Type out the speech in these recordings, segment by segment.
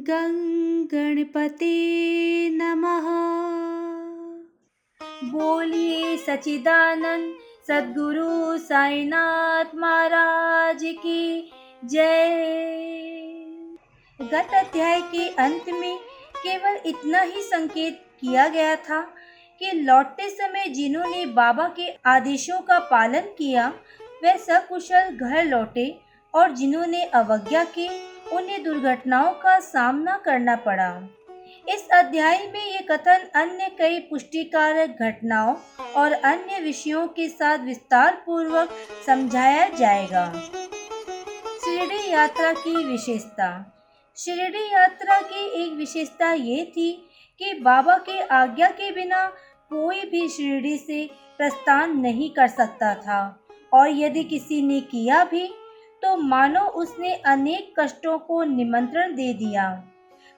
गणपते नमः। बोलिए सचिदानंद सदगुरु साईनाथ महाराज की जय। गत अध्याय के अंत में केवल इतना ही संकेत किया गया था कि लौटते समय जिन्होंने बाबा के आदेशों का पालन किया वे सकुशल घर लौटे और जिन्होंने अवज्ञा की उन्हें दुर्घटनाओं का सामना करना पड़ा। इस अध्याय में ये कथन अन्य कई पुष्टिकारक घटनाओं और अन्य विषयों के साथ विस्तार पूर्वक समझाया जाएगा। शिरडी यात्रा की विशेषता। शिरडी यात्रा की एक विशेषता ये थी कि बाबा के आज्ञा के बिना कोई भी शिरडी से प्रस्थान नहीं कर सकता था और यदि किसी ने किया भी तो मानो उसने अनेक कष्टों को निमंत्रण दे दिया।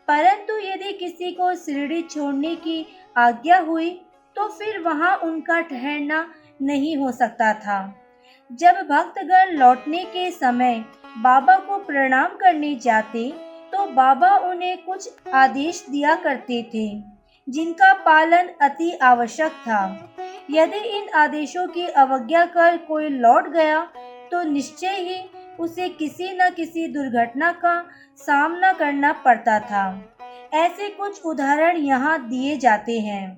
परंतु यदि किसी को शिरडी छोड़ने की आज्ञा हुई तो फिर वहाँ उनका ठहरना नहीं हो सकता था। जब भक्तगण लौटने के समय बाबा को प्रणाम करने जाते तो बाबा उन्हें कुछ आदेश दिया करते थे, जिनका पालन अति आवश्यक था। यदि इन आदेशों की अवज्ञा कर कोई लौट गया तो निश्चय ही उसे किसी न किसी दुर्घटना का सामना करना पड़ता था। ऐसे कुछ उदाहरण यहाँ दिए जाते हैं।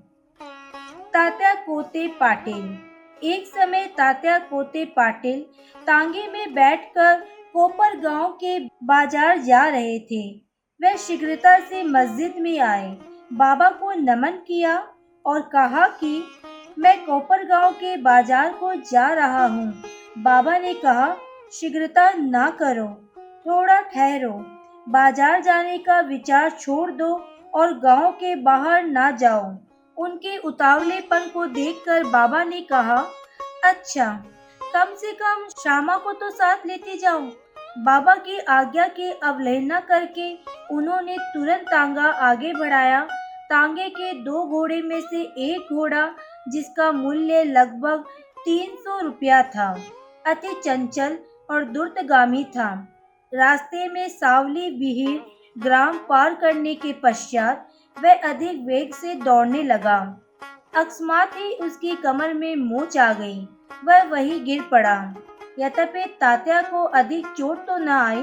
तात्या कोते पाटिल। एक समय तात्या कोते पाटिल तांगे में बैठकर कोपर गाँव के बाज़ार जा रहे थे। वे शीघ्रता से मस्जिद में आए। बाबा को नमन किया और कहा कि, मैं कोपर गाँव के बाज़ार को जा रहा हूँ। बाबा ने कहा शीघ्रता ना करो, थोड़ा ठहरो। बाज़ार जाने का विचार छोड़ दो और गाँव के बाहर ना जाओ। उनके उतावलेपन को देखकर बाबा ने कहा अच्छा कम से कम श्यामा को तो साथ लेते जाओ। बाबा की आज्ञा की अवहेलना करके उन्होंने तुरंत तांगा आगे बढ़ाया। तांगे के दो घोड़े में से एक घोड़ा, जिसका मूल्य लगभग तीन सौ रुपया था, अति चंचल और दुर्तगामी था। रास्ते में सावली बिहिर ग्राम पार करने के पश्चात वह अधिक वेग से दौड़ने लगा। अकस्मात ही उसकी कमर में मोच आ गई। वह वही गिर पड़ा। यद्यपि तात्या को अधिक चोट तो न आई,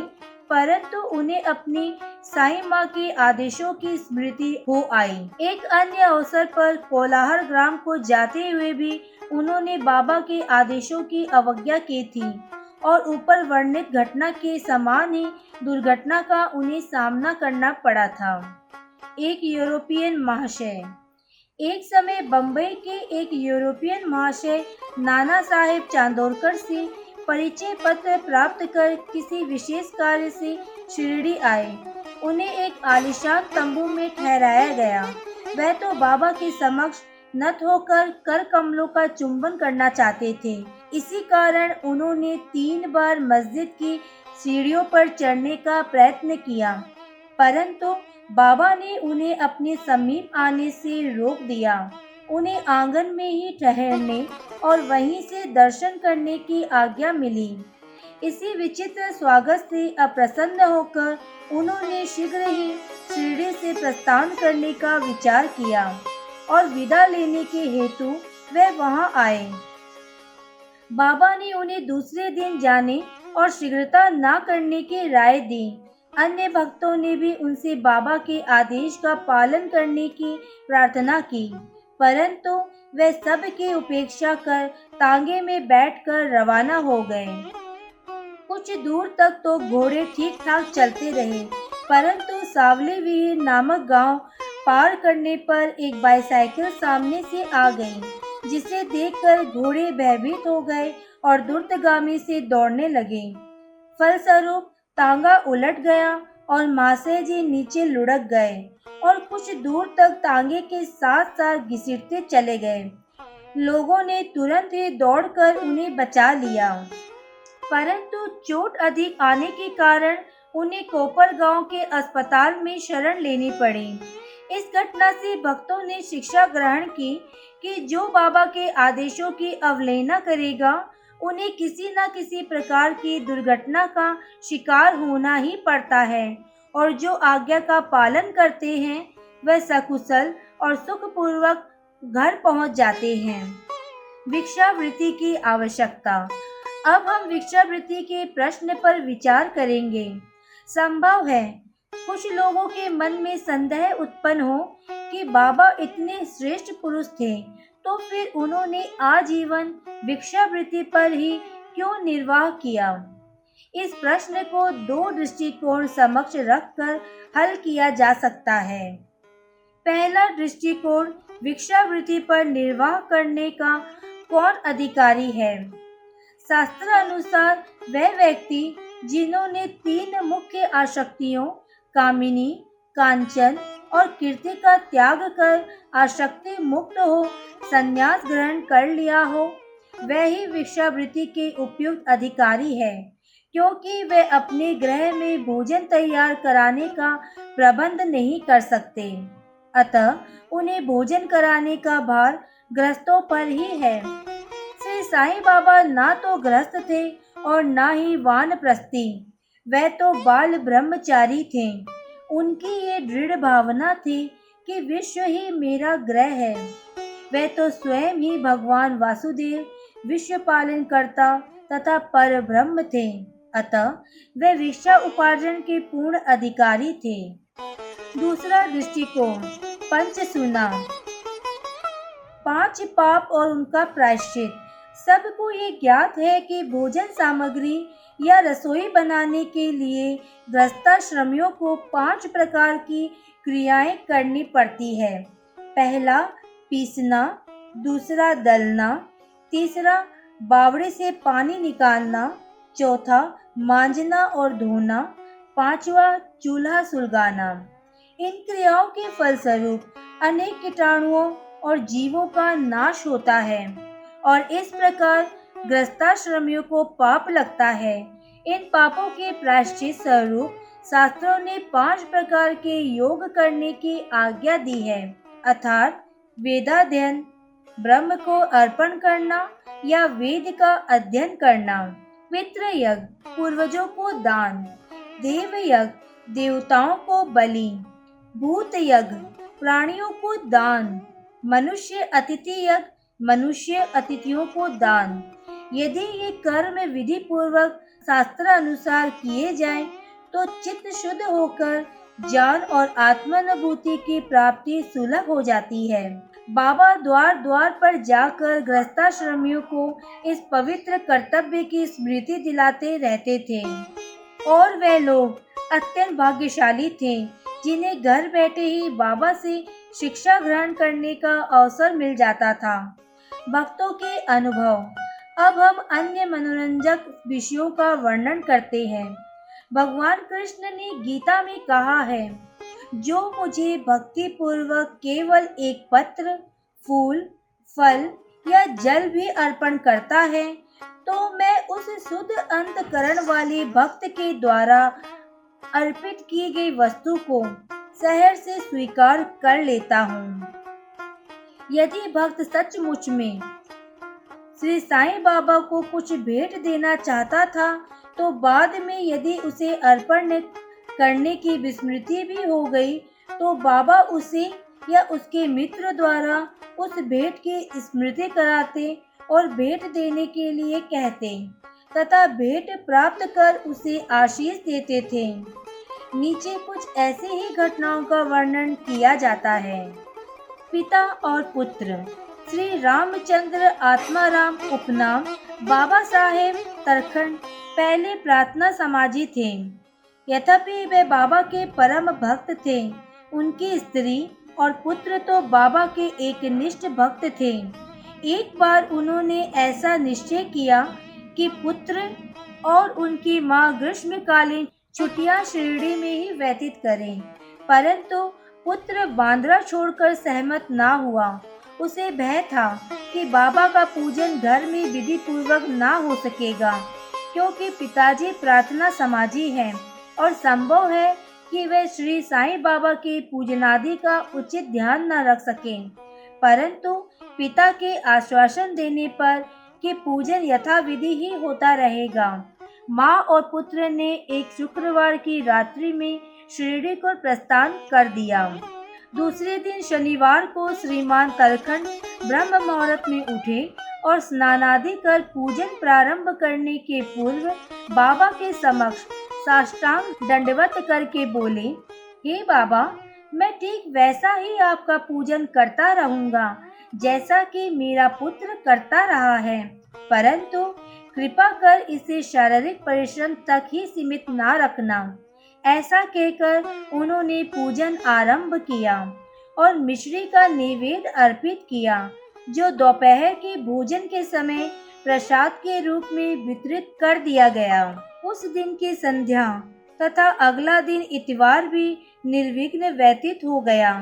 परंतु उन्हें अपनी साई माँ के आदेशों की स्मृति हो आई। एक अन्य अवसर पर कोलाहर ग्राम को जाते हुए भी उन्होंने बाबा के आदेशों की अवज्ञा की थी। और ऊपर वर्णित घटना के समान ही दुर्घटना का उन्हें सामना करना पड़ा था। एक यूरोपियन महाशय। एक समय बम्बई के एक यूरोपियन महाशय नाना साहेब चांदोरकर से परिचय पत्र प्राप्त कर किसी विशेष कार्य से शिरडी आए। उन्हें एक आलिशान तंबू में ठहराया गया। वह तो बाबा के समक्ष नत होकर कर कमलों का चुंबन करना चाहते थे। इसी कारण उन्होंने तीन बार मस्जिद की सीढ़ियों पर चढ़ने का प्रयत्न किया, परंतु बाबा ने उन्हें अपने समीप आने से रोक दिया। उन्हें आँगन में ही ठहरने और वहीं से दर्शन करने की आज्ञा मिली। इसी विचित्र स्वागत से अप्रसन्न होकर उन्होंने शीघ्र ही शिरडी से प्रस्थान करने का विचार किया और विदा लेने के हेतु वे वहाँ आए। बाबा ने उन्हें दूसरे दिन जाने और शीघ्रता न करने की राय दी। अन्य भक्तों ने भी उनसे बाबा के आदेश का पालन करने की प्रार्थना की। परंतु वे सब की उपेक्षा कर तांगे में बैठकर रवाना हो गए। कुछ दूर तक तो घोड़े ठीक ठाक चलते रहे, परंतु सावली वीर नामक गाँव पार करने पर एक बाईसाइकिल सामने से आ गई। जिसे देखकर घोड़े भयभीत हो गए और दुर्तगामी से दौड़ने लगे। फलस्वरूप तांगा उलट गया और मासे जी नीचे लुढ़क गए और कुछ दूर तक तांगे के साथ साथ घिसटते चले गए। लोगों ने तुरंत ही दौड़कर उन्हें बचा लिया। परंतु चोट अधिक आने के कारण उन्हें कोपर गाँव के अस्पताल में शरण लेनी पड़ी। इस घटना से भक्तों ने शिक्षा ग्रहण की कि जो बाबा के आदेशों की अवहेलना करेगा, उन्हें किसी न किसी प्रकार की दुर्घटना का शिकार होना ही पड़ता है और जो आज्ञा का पालन करते हैं, वह सकुशल और सुखपूर्वक घर पहुँच जाते हैं। भिक्षावृत्ति की आवश्यकता। अब हम भिक्षावृत्ति के प्रश्न पर विचार करेंगे। संभव है कुछ लोगों के मन में संदेह उत्पन्न हो कि बाबा इतने श्रेष्ठ पुरुष थे तो फिर उन्होंने आजीवन भिक्षावृत्ति पर ही क्यों निर्वाह किया? इस प्रश्न को दो दृष्टिकोण समक्ष रखकर हल किया जा सकता है। पहला दृष्टिकोण, भिक्षावृत्ति पर निर्वाह करने का कौन अधिकारी है? शास्त्र अनुसार वह व्यक्ति जिन्होंने तीन मुख्य आशक्तियों कामिनी, कांचन और कीर्ति का त्याग कर आशक्ति मुक्त हो, संन्यास ग्रहण कर लिया हो। वह ही भिक्षावृत्ति के उपयुक्त अधिकारी है, क्योंकि वे अपने ग्रह में भोजन तैयार कराने का प्रबंध नहीं कर सकते। अतः उन्हें भोजन कराने का भार ग्रस्तों पर ही है। श्री साईं बाबा ना तो ग्रस्त थे और ना ही वान प्रस्ती वह तो बाल ब्रह्मचारी थे। उनकी ये दृढ़ भावना थी कि विश्व ही मेरा ग्रह है। वह तो स्वयं ही भगवान वासुदेव, विश्व पालन करता तथा पर ब्रह्म थे। अतः वे विश्व उपार्जन के पूर्ण अधिकारी थे। दूसरा दृष्टिकोण पंच सुना पाँच पाप और उनका प्रायश्चित। सबको ये ज्ञात है कि भोजन सामग्री या रसोई बनाने के लिए ग्रस्ताश्रमियों को पाँच प्रकार की क्रियाएँ करनी पड़ती है। पहला, पीसना, दूसरा, दलना, तीसरा, बावड़े से पानी निकालना, चौथा, मांजना और धोना, पांचवा, चूल्हा सुलगाना। इन क्रियाओं के फलस्वरूप अनेक कीटाणुओं और जीवों का नाश होता है और इस प्रकार ग्रस्ताश्रमियों को पाप लगता है। इन पापों के प्रायश्चित स्वरूप शास्त्रों ने पाँच प्रकार के योग करने की आज्ञा दी है। अर्थात वेदाध्ययन, ब्रह्म को अर्पण करना या वेद का अध्ययन करना पितृ यज्ञ, पूर्वजों को दान, देव यज्ञ, देवताओं को बलि, भूत यज्ञ, प्राणियों को दान, मनुष्य अतिथि यज्ञ मनुष्य अतिथियों को दान। यदि ये कर्म विधि पूर्वक शास्त्र अनुसार किए जाएँ, तो चित्त शुद्ध होकर ज्ञान और आत्मानुभूति की प्राप्ति सुलभ हो जाती है। बाबा द्वार द्वार पर जाकर गृहस्थाश्रमियों को इस पवित्र कर्तव्य की स्मृति दिलाते रहते थे। और वे लोग अत्यंत भाग्यशाली थे जिन्हें घर बैठे ही बाबा से शिक्षा ग्रहण करने का अवसर मिल जाता था। भक्तों के अनुभव। अब हम अन्य मनोरंजक विषयों का वर्णन करते हैं। भगवान कृष्ण ने गीता में कहा है, जो मुझे भक्ति पूर्वक केवल एक पत्र, फूल, फल या जल भी अर्पण करता है तो मैं उस शुद्ध अंतकरण वाले भक्त के द्वारा अर्पित की गई वस्तु को शहर से स्वीकार कर लेता हूँ। यदि भक्त सचमुच में श्री साईं बाबा को कुछ भेंट देना चाहता था तो बाद में यदि उसे अर्पण करने की विस्मृति भी हो गई तो बाबा उसे या उसके मित्र द्वारा उस भेंट की स्मृति कराते और भेंट देने के लिए कहते, तथा भेंट प्राप्त कर उसे आशीष देते थे। नीचे कुछ ऐसी ही घटनाओं का वर्णन किया जाता है। पिता और पुत्र। श्री रामचंद्र आत्माराम उपनाम। बाबा साहेब तरखंड पहले प्रार्थना समाजी थे। यद्यपि वे बाबा के परम भक्त थे, उनकी स्त्री और पुत्र तो बाबा के एक निष्ठ भक्त थे। एक बार उन्होंने ऐसा निश्चय किया कि पुत्र और उनकी माँ ग्रीष्मकालीन छुट्टियाँ शिरडी में ही व्यतीत करें, परंतु पुत्र बांद्रा छोड़कर सहमत ना हुआ। उसे भय था कि बाबा का पूजन घर में विधि पूर्वक ना हो सकेगा, क्योंकि पिताजी प्रार्थना समाजी हैं और संभव है कि वे श्री साईं बाबा के पूजनादि का उचित ध्यान न रख सकें। परंतु पिता के आश्वासन देने पर कि पूजन यथाविधि ही होता रहेगा। माँ और पुत्र ने एक शुक्रवार की रात्रि में शिरडी को प्रस्थान कर दिया। दूसरे दिन शनिवार को श्रीमान तलखंड ब्रह्म मुहूर्त में उठे और स्नानादि कर पूजन प्रारंभ करने के पूर्व बाबा के समक्ष साष्टांग दंडवत करके बोले, हे बाबा, मैं ठीक वैसा ही आपका पूजन करता रहूँगा, जैसा कि मेरा पुत्र करता रहा है। परंतु कृपा कर इसे शारीरिक परिश्रम तक ही सीमित ना रखना। ऐसा कहकर उन्होंने पूजन आरंभ किया और मिश्री का नैवेद्य अर्पित किया, जो दोपहर के भोजन के समय प्रसाद के रूप में वितरित कर दिया गया। उस दिन की संध्या तथा अगला दिन इतवार भी निर्विघ्न व्यतीत हो गया।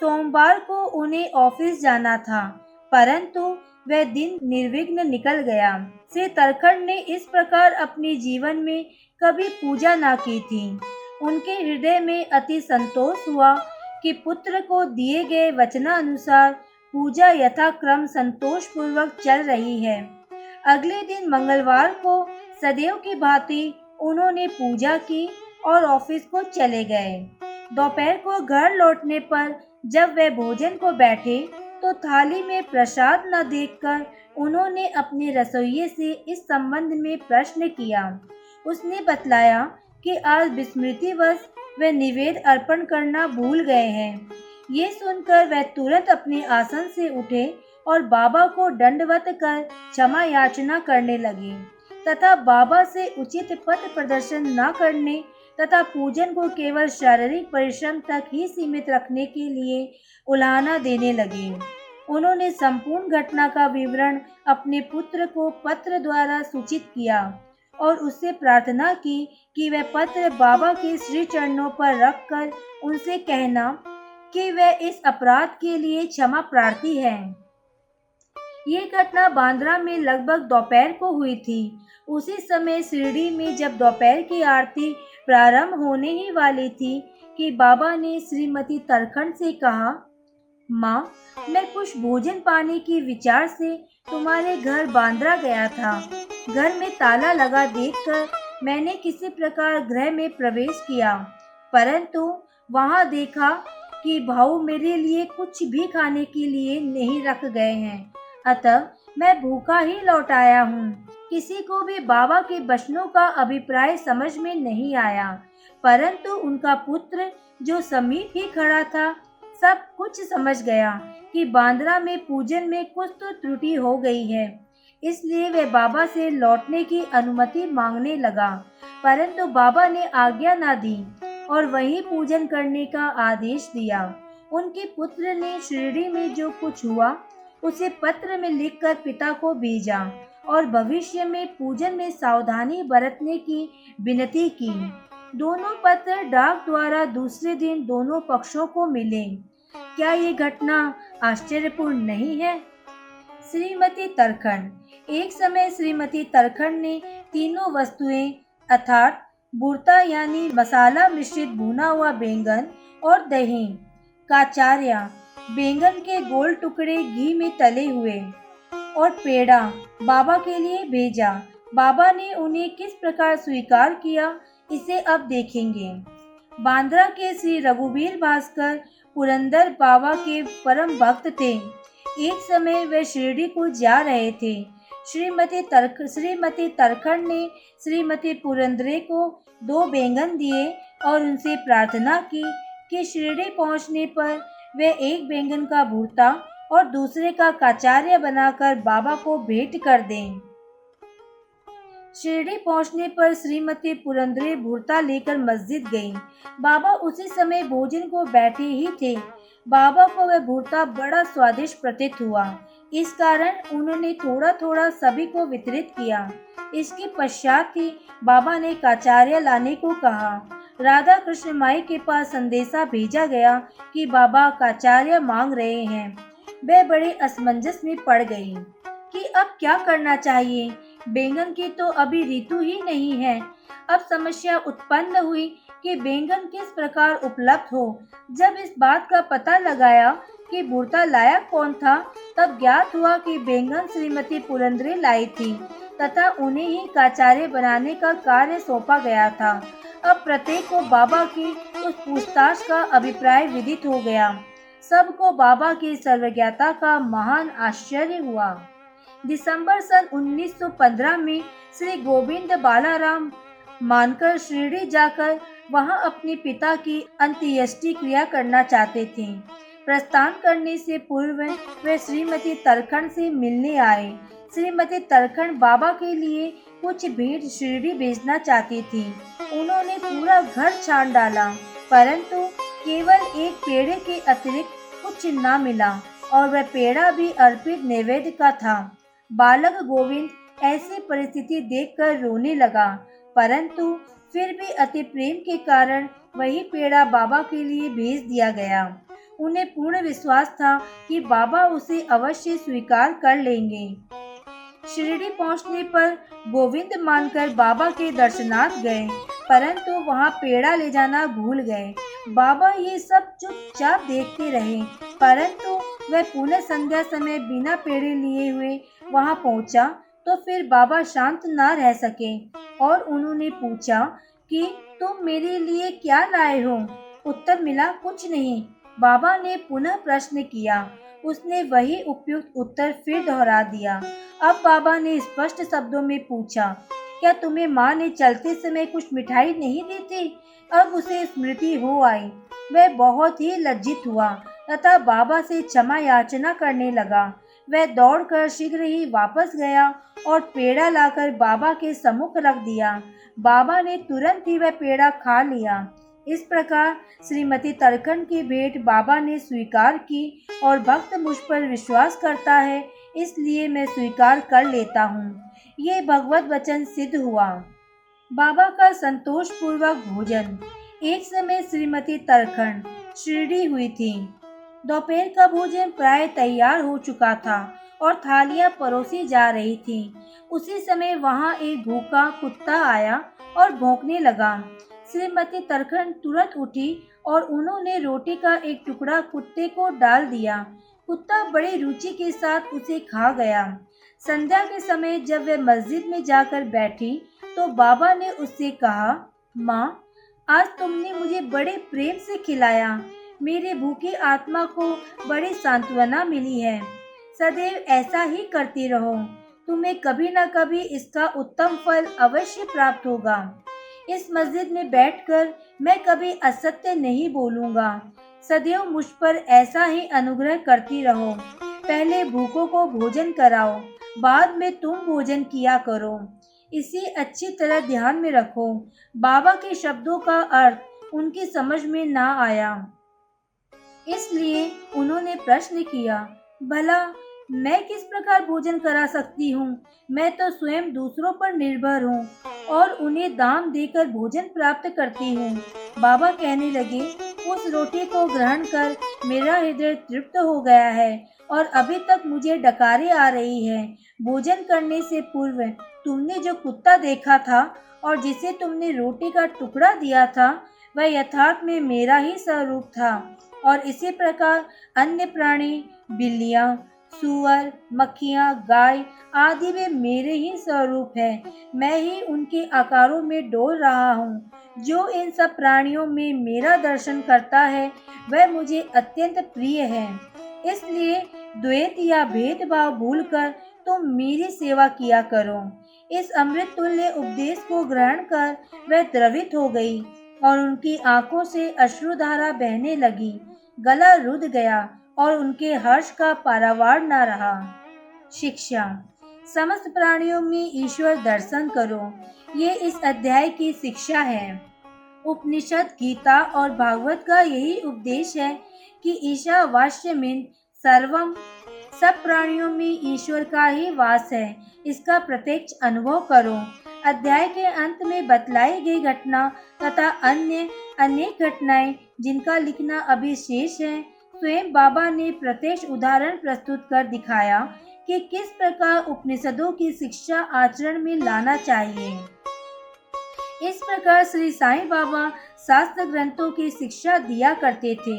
सोमवार को उन्हें ऑफ़िस जाना था, परंतु वह दिन निर्विघ्न निकल गया। से तरखंड ने इस प्रकार अपने जीवन में कभी पूजा ना की थी। उनके हृदय में अति संतोष हुआ कि पुत्र को दिए गए वचनानुसार पूजा यथाक्रम संतोष पूर्वक चल रही है। अगले दिन मंगलवार को सदैव की भांति उन्होंने पूजा की और ऑफ़िस को चले गए। दोपहर को घर लौटने पर जब वे भोजन को बैठे तो थाली में प्रसाद न देखकर उन्होंने अपने रसोइये से इस संबंध में प्रश्न किया। उसने बतलाया कि आज विस्मृतिवश वे निवेद अर्पण करना भूल गए हैं। ये सुनकर वह तुरंत अपने आसन से उठे और बाबा को दंडवत कर क्षमा याचना करने लगे। तथा बाबा से उचित पथ प्रदर्शन न करने तथा पूजन को केवल शारीरिक परिश्रम तक ही सीमित रखने के लिए उलाहना देने लगे। उन्होंने संपूर्ण घटना का विवरण अपने पुत्र को पत्र द्वारा सूचित किया और उससे प्रार्थना की कि वह पत्र बाबा के श्री चरणों पर रखकर उनसे कहना कि वह इस अपराध के लिए क्षमा प्रार्थी है। ये घटना बांद्रा में लगभग दोपहर को हुई थी। उसी समय शिरडी में जब दोपहर की आरती प्रारंभ होने ही वाली थी कि बाबा ने श्रीमती तरखंड से कहा, माँ, मैं कुछ भोजन पाने की विचार से तुम्हारे घर बांद्रा गया था। घर में ताला लगा देखकर मैंने किसी प्रकार गृह में प्रवेश किया, परंतु वहाँ देखा कि भाऊ मेरे लिए कुछ भी खाने के लिए नहीं रख गए हैं। अतः मैं भूखा ही लौट आया हूँ। किसी को भी बाबा के वचनों का अभिप्राय समझ में नहीं आया। परंतु उनका पुत्र, जो समीप ही खड़ा था, सब कुछ समझ गया कि बांद्रा में पूजन में कुछ तो त्रुटि हो गई है। इसलिए वह बाबा से लौटने की अनुमति मांगने लगा। परंतु बाबा ने आज्ञा न दी और वहीं पूजन करने का आदेश दिया। उनके पुत्र ने शिरडी में जो कुछ हुआ उसे पत्र में लिखकर पिता को भेजा और भविष्य में पूजन में सावधानी बरतने की विनती की। दोनों पत्र डाक द्वारा दूसरे दिन दोनों पक्षों को मिले। क्या ये घटना आश्चर्यपूर्ण नहीं है? श्रीमती तरखंड एक समय श्रीमती तरखंड ने तीनों वस्तुएँ अर्थात बुरता यानी मसाला मिश्रित भुना हुआ बैंगन और दही, काचार्या बैंगन के गोल टुकड़े घी में तले हुए और पेड़ा बाबा के लिए भेजा। बाबा ने उन्हें किस प्रकार स्वीकार किया, इसे अब देखेंगे। बांद्रा के श्री रघुवीर भास्कर पुरंदर बाबा के परम भक्त थे। एक समय वे शिरडी को जा रहे थे। श्रीमती तर्क, श्रीमती तरखंड ने श्रीमती पुरंदरे को दो बैंगन दिए और उनसे प्रार्थना की कि शिरडी पहुँचने पर वे एक बैंगन का भूता और दूसरे का काचार्य बनाकर बाबा को भेंट कर दें। शिरडी पहुँचने पर श्रीमती पुरंदरे भूरता लेकर मस्जिद गईं। बाबा उसी समय भोजन को बैठे ही थे। बाबा को वह भूरता बड़ा स्वादिष्ट प्रतीत हुआ। इस कारण उन्होंने थोड़ा थोड़ा सभी को वितरित किया। इसके पश्चात ही बाबा ने काचार्य लाने को कहा। राधा कृष्ण माई के पास संदेशा भेजा गया कि बाबा काचार्य मांग रहे हैं। वे बड़े असमंजस में पड़ गई कि अब क्या करना चाहिए? बैंगन की तो अभी ऋतु ही नहीं है। अब समस्या उत्पन्न हुई कि बैंगन किस प्रकार उपलब्ध हो। जब इस बात का पता लगाया कि बुरता लायक कौन था, तब ज्ञात हुआ कि बैंगन श्रीमती पुरंदरे लाई थी, तथा उन्हें ही काचार्य बनाने का कार्य सौंपा गया था। अब प्रत्येक को बाबा की उस पूछताछ का अभिप्राय विदित हो गया। सबको बाबा की सर्वज्ञता का महान आश्चर्य हुआ। दिसंबर सन 1915 में श्री गोविंद बालाराम मानकर शिरडी जाकर वहाँ अपने पिता की अंत्येष्टि क्रिया करना चाहते थे। प्रस्थान करने से पूर्व वे श्रीमती तरखंड से मिलने आए। श्रीमती तरखंड बाबा के लिए कुछ भेंट शिरडी भेजना चाहती थी। उन्होंने पूरा घर छान डाला, परंतु केवल एक पेड़े के अतिरिक्त कुछ न मिला, और वह पेड़ा भी अर्पित नैवेद्य का था। बालक गोविंद ऐसी परिस्थिति देखकर रोने लगा, परंतु फिर भी अति प्रेम के कारण वही पेड़ा बाबा के लिए भेज दिया गया। उन्हें पूर्ण विश्वास था कि बाबा उसे अवश्य स्वीकार कर लेंगे। शिरडी पहुँचने पर गोविंद मानकर बाबा के दर्शनार्थ गए, परंतु वहाँ पेड़ा ले जाना भूल गए। बाबा ये सब चुपचाप देखते रहे, परंतु वह पुनः संध्या समय बिना पेड़े लिए हुए वहाँ पहुँचा तो फिर बाबा शांत न रह सके, और उन्होंने पूछा कि, तुम मेरे लिए क्या लाए हो? उत्तर मिला, कुछ नहीं। बाबा ने पुनः प्रश्न किया उसने वही उपयुक्त उत्तर फिर दोहरा दिया। अब बाबा ने स्पष्ट शब्दों में पूछा, क्या तुम्हें माँ ने चलते समय कुछ मिठाई नहीं दी थी? अब उसे स्मृति हो आई। वह बहुत ही लज्जित हुआ, तथा बाबा से क्षमा याचना करने लगा। वह दौड़कर शीघ्र ही वापस गया और पेड़ा लाकर बाबा के सम्मुख रख दिया। बाबा ने तुरंत ही वह पेड़ा खा लिया। इस प्रकार श्रीमती तरकन की भेंट बाबा ने स्वीकार की और भक्त मुझ पर विश्वास करता है, इसलिए मैं स्वीकार कर लेता हूँ। ये भगवत वचन सिद्ध हुआ। बाबा का संतोष पूर्वक भोजन। एक समय श्रीमती तरखंड शिरडी हुई थी। दोपहर का भोजन प्राय तैयार हो चुका था और थालियाँ परोसी जा रही थी। उसी समय वहाँ एक भूखा कुत्ता आया और भौंकने लगा। श्रीमती तरखंड तुरंत उठी और उन्होंने रोटी का एक टुकड़ा कुत्ते को डाल दिया। कुत्ता बड़ी रुचि के साथ उसे खा गया। संध्या के समय जब वह मस्जिद में जाकर बैठी तो बाबा ने उससे कहा, माँ, आज तुमने मुझे बड़े प्रेम से खिलाया। मेरे भूखे आत्मा को बड़ी सांत्वना मिली है। सदैव ऐसा ही करती रहो। तुम्हें कभी न कभी इसका उत्तम फल अवश्य प्राप्त होगा। इस मस्जिद में बैठकर मैं कभी असत्य नहीं बोलूँगा। सदैव मुझ पर ऐसा ही अनुग्रह करती रहो। पहले भूखों को भोजन कराओ, बाद में तुम भोजन किया करो। इसे अच्छी तरह ध्यान में रखो। बाबा के शब्दों का अर्थ उनकी समझ में ना आया। इसलिए उन्होंने प्रश्न किया, भला मैं किस प्रकार भोजन करा सकती हूँ? मैं तो स्वयं दूसरों पर निर्भर हूँ और उन्हें दाम देकर भोजन प्राप्त करती हूँ। बाबा कहने लगे, उस रोटी को ग्रहण कर मेरा हृदय तृप्त हो गया है और अभी तक मुझे डकारे आ रही है। भोजन करने से पूर्व तुमने जो कुत्ता देखा था और जिसे तुमने रोटी का टुकड़ा दिया था, वह यथार्थ में मेरा ही स्वरूप था और इसी प्रकार अन्य प्राणी, बिल्लियाँ सुअर, मक्खियाँ, गाय आदि वे मेरे ही स्वरूप है। मैं ही उनके आकारों में डोल रहा हूँ। जो इन सब प्राणियों में मेरा दर्शन करता है, वह मुझे अत्यंत प्रिय है। इसलिए द्वैत या भेदभाव भूलकर तुम मेरी सेवा किया करो। इस अमृत तुल्य उपदेश को ग्रहण कर वह द्रवित हो गई और उनकी आँखों से अश्रुधारा बहने लगी। गला रुद गया और उनके हर्ष का पारावार न रहा। शिक्षा। समस्त प्राणियों में ईश्वर दर्शन करो। ये इस अध्याय की शिक्षा है। उपनिषद, गीता और भागवत का यही उपदेश है कि ईशा वाष्य में सर्वम, सब प्राणियों में ईश्वर का ही वास है। इसका प्रत्यक्ष अनुभव करो। अध्याय के अंत में बतलाई गई घटना तथा अन्य अनेक घटनाएँ जिनका लिखना अभी शेष है। स्वयं बाबा ने प्रत्यक्ष उदाहरण प्रस्तुत कर दिखाया कि किस प्रकार उपनिषदों की शिक्षा आचरण में लाना चाहिए। इस प्रकार श्री साईं बाबा शास्त्र ग्रंथों की शिक्षा दिया करते थे।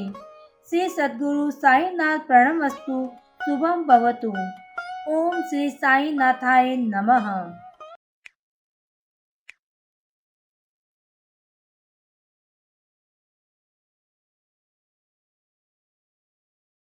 श्री सदगुरु साई नाथ प्रणम वस्तु शुभम भवतु। ओम श्री साई नाथाय नमः।